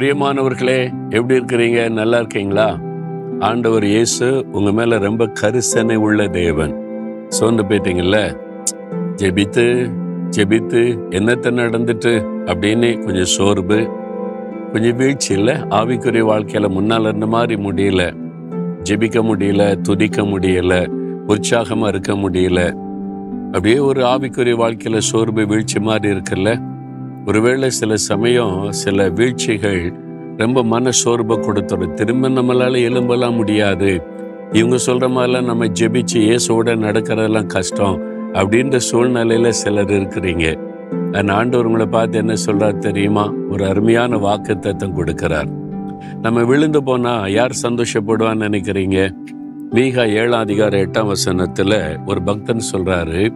பிரியமானவர்களே எப்படி இருக்கிறீங்க? நல்லா இருக்கீங்களா? ஆண்டவர் இயேசு உங்க மேல ரொம்ப கரிசனை உள்ள தேவன். சோர்ந்து போயிட்டீங்கல்ல? ஜெபித்து ஜெபித்து என்னத்தை நடந்துட்டு அப்படின்னு கொஞ்சம் சோர்வு கொஞ்சம் வீழ்ச்சி இல்லை? ஆவிக்குரிய வாழ்க்கையில முன்னால் இருந்த மாதிரி முடியல. ஜெபிக்க முடியல துதிக்க முடியல உற்சாகமா இருக்க முடியல. அப்படியே ஒரு ஆவிக்குரிய வாழ்க்கையில சோர்வு வீழ்ச்சி மாதிரி இருக்குல்ல? ஒருவேளை சில சமயம் சில வீழ்ச்சிகள் ரொம்ப மன சோர்வை கொடுத்துரும் திரும்ப நம்மளால எலும்பெல்லாம் முடியாது. இவங்க சொல்ற மாதிரிலாம் நம்ம ஜெபிச்சு இயேசுவோட நடக்கிறதெல்லாம் கஷ்டம் அப்படின்ற சூழ்நிலையில சிலர் இருக்கிறீங்க. அந்த ஆண்டவர்களை பார்த்து என்ன சொல்றாரு தெரியுமா? ஒரு அருமையான வாக்கு தத்தம் கொடுக்கிறார். நம்ம விழுந்து போனா யார் சந்தோஷப்படுவான்னு நினைக்கிறீங்க? மீகா ஏழாம் அதிகார எட்டாம் வசனத்தில் ஒரு பக்தன் சொல்றாரு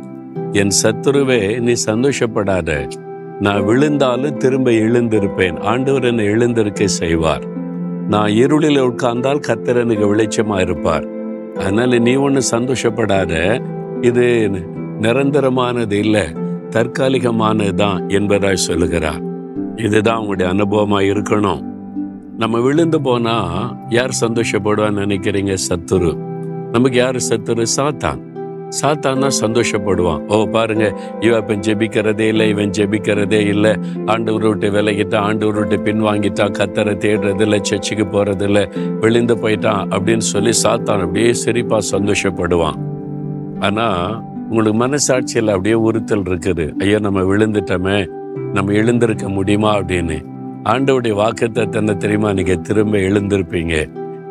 என் சத்துருவே நீ சந்தோஷப்படாத. நான் விழுந்தாலும் திரும்ப எழுந்திருப்பேன். ஆண்டவர் என்னை எழுந்திருக்க செய்வார். நான் இருளில் உட்கார்ந்தால் கத்தர் எனக்கு வெளிச்சமா இருப்பார். அதனால நீ ஒன்று சந்தோஷப்படாத. இது நிரந்தரமானது இல்லை. தற்காலிகமானது தான் என்பதாய் சொல்லுகிறார். இதுதான் உங்களுடைய அனுபவமா இருக்கணும். நம்ம விழுந்து போனா யார் சந்தோஷப்படுவான்னு நினைக்கிறீங்க? சத்துரு. நமக்கு யார் சத்துரு? சாத்தான். சாத்தான் தான் சந்தோஷப்படுவான். ஓ பாருங்க இவன் இப்ப ஜெபிக்கிறதே இல்லை இவன் ஜெபிக்கிறதே இல்லை. ஆண்டவர் விட்டு விலகிட்டா ஆண்டவர் விட்டு பின்வாங்கிட்டா கத்தரை தேடுறது இல்லை சர்ச்சுக்கு போறது இல்லை விழுந்து போயிட்டான் அப்படின்னு சொல்லி சாத்தான் அப்படியே சிரிப்பா சந்தோஷப்படுவான். ஆனா உங்களுக்கு மனசாட்சியில் அப்படியே உறுத்தல் இருக்குது. ஐயோ நம்ம விழுந்துட்டோமே நம்ம எழுந்திருக்க முடியுமா அப்படின்னு. ஆண்டவுடைய வாக்கத்தை தன்னை தெரியுமா? நீங்கள் திரும்ப எழுந்திருப்பீங்க.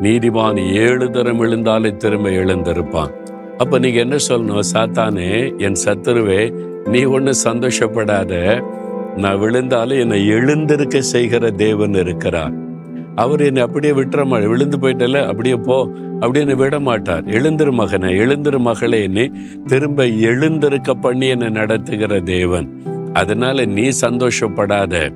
நீதிமான் ஏழு தரம் எழுந்தாலே திரும்ப எழுந்திருப்பான். அப்ப நீங்க என்ன சொல்லணும்? சாத்தானே என் சத்துருவே நீ ஒண்ணு சந்தோஷப்படாத. நான் விழுந்தாலும் என்னை எழுந்திருக்க செய்கிற தேவன் இருக்கிறார். அவர் என்னை அப்படியே விட்டுற மாட்டார் விழுந்து போயிட்டல அப்படியே போ. அப்படின்னு விட மாட்டார். எழுந்திரு மகனை எழுந்திரு மகளே நீ திரும்ப எழுந்திருக்க பண்ணி என்னை நடத்துகிற தேவன். அதனால நீ சந்தோஷப்படாத.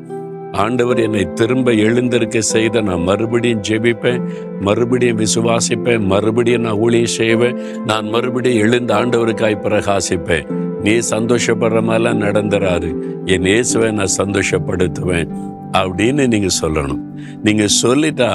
ஆண்டவர் என்னை திரும்ப எழுந்திருக்க செய்த நான் மறுபடியும் ஜெபிப்பேன் மறுபடியும் விசுவாசிப்பேன் மறுபடியும் நான் ஊழியம் செய்வேன். நான் மறுபடியும் எழுந்து ஆண்டவருக்காய் பிரகாசிப்பேன். நீ சந்தோஷப்படுற மாதிரிலாம் நடந்துறாரு என் இயேசுவை நான் சந்தோஷப்படுத்துவேன் அப்படின்னு நீங்க சொல்லணும். நீங்க சொல்லிட்டா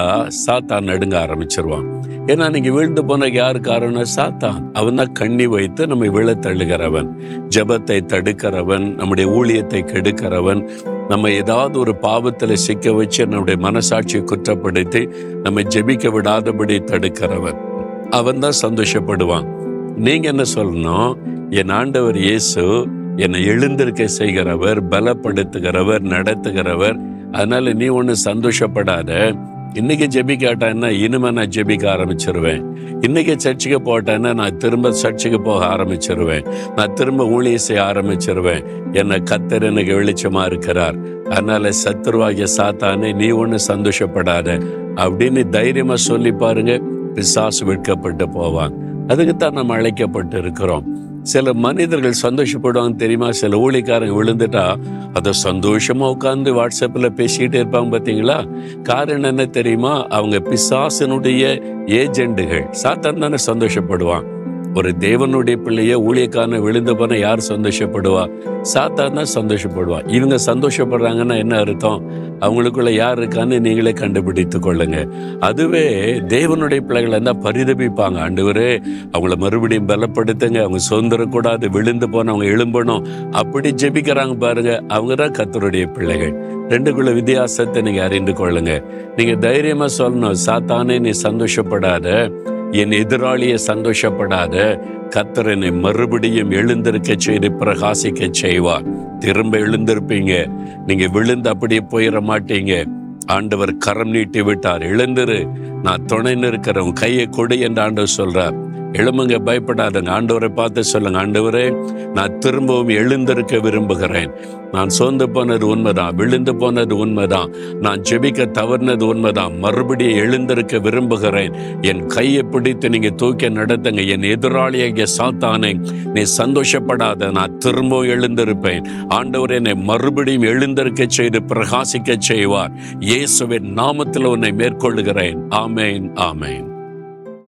சாத்தான் நடுங்க ஆரம்பிச்சிருவான். ஏன்னா நீங்க வீழ்ந்து போன யாரு காரணம் சாத்தான். அவன் தான் கண்ணி வைத்து நம்மை விழ தள்ளுகிறவன் ஜபத்தை தடுக்கிறவன் நம்முடைய ஊழியத்தை கெடுக்கிறவன் நம்ம ஏதாவது ஒரு பாவத்துல சிக்க வச்சு நம்முடைய மனசாட்சியை குற்றப்படுத்தி நம்ம ஜெபிக்க விடாதபடி தடுக்கிறவன் அவன் தான் சந்தோஷப்படுவான். நீங்க என்ன சொல்லணும்? என் ஆண்டவர் இயேசு என்னை எழுந்திருக்க செய்கிறவர் பலப்படுத்துகிறவர் நடத்துகிறவர். அதனால நீ ஒன்று சந்தோஷப்படாத. இன்னைக்கு ஜெபிக்காட்டேன்னா இனிமே நான் ஜெபிக்க ஆரம்பிச்சிருவேன். இன்னைக்கு சர்ச்சுக்கு போட்டேன்னா நான் திரும்ப சர்ச்சுக்கு போக ஆரம்பிச்சிருவேன். நான் திரும்ப ஊழிய செய்ய ஆரம்பிச்சிருவேன். என்னை கத்தர் எனக்கு வெளிச்சமா இருக்கிறார். அதனால சத்துருவாகிய சாத்தானே நீ ஒண்ணு சந்தோஷப்படாத. அப்படின்னு தைரியமா சொல்லி பாருங்க. பிசாசு விற்கப்பட்டு போவான். அதுக்குத்தான் நம்ம அழைக்கப்பட்டு இருக்கிறோம் சில மனிதர்கள் சந்தோஷப்படுவாங்க தெரியுமா? சில ஊழிக்காரங்க விழுந்துட்டா அதை சந்தோஷமா உட்காந்து வாட்ஸ்அப்ல பேசிக்கிட்டே இருப்பாங்க பாத்தீங்களா? காரணம் என்ன தெரியுமா? அவங்க பிசாசனுடைய ஏஜெண்டுகள் சாத்தான் தானே சந்தோஷப்படுவான். ஒரு தேவனுடைய பிள்ளைய ஊழியக்கான விழுந்து யார் சந்தோஷப்படுவா? சாத்தான் தான் சந்தோஷப்படுவா. இவங்க சந்தோஷப்படுறாங்கன்னா என்ன அர்த்தம்? அவங்களுக்குள்ள யார் இருக்கான்னு நீங்களே கண்டுபிடித்து கொள்ளுங்க. அதுவே தேவனுடைய பிள்ளைகளை இருந்தால் பரிதபிப்பாங்க. ஆண்டவரே அவங்கள மறுபடியும் பலப்படுத்துங்க. அவங்க சுதந்திரக்கூடாது விழுந்து போன அவங்க எழும்பணும். அப்படி ஜெபிக்கிறாங்க பாருங்க. அவங்க தான் கத்தருடைய பிள்ளைகள். ரெண்டுக்குள்ள வித்தியாசத்தை நீங்க அறிந்து கொள்ளுங்க. நீங்க தைரியமா சொல்லணும் சாத்தானே நீ சந்தோஷப்படாத. என் எதிராளியை சந்தோஷப்படாத கத்தர் என்னை மறுபடியும் எழுந்திருக்க செய்து பிரகாசிக்க செய்வார். திரும்ப எழுந்திருப்பீங்க. நீங்க விழுந்து அப்படியே போயிட மாட்டீங்க. ஆண்டவர் கரம் நீட்டி விட்டார். எழுந்திரு. நான் துணை நிற்கிறேன். கையை கொடு என்று ஆண்டவர் சொல்றார். எழுமுங்க பயப்படாதுங்க. ஆண்டவரை பார்த்து சொல்லுங்க ஆண்டவரே நான் திரும்பவும் எழுந்திருக்க விரும்புகிறேன். நான் சோர்ந்து போனது உண்மைதான் விழுந்து போனது உண்மைதான். நான் ஜெபிக்க தவறுனது உண்மைதான். மறுபடியும் எழுந்திருக்க விரும்புகிறேன். என் கையை பிடித்து நீங்க தூக்கி நடத்துங்க. என் எதிராளியாக சாத்தானே நீ சந்தோஷப்படாத. நான் திரும்பவும் எழுந்திருப்பேன். ஆண்டவர் என்னை மறுபடியும் எழுந்திருக்க செய்து பிரகாசிக்க செய்வார். இயேசுவின் நாமத்தில் உன்னை மேற்கொள்ளுகிறேன். ஆமேன் ஆமேன்.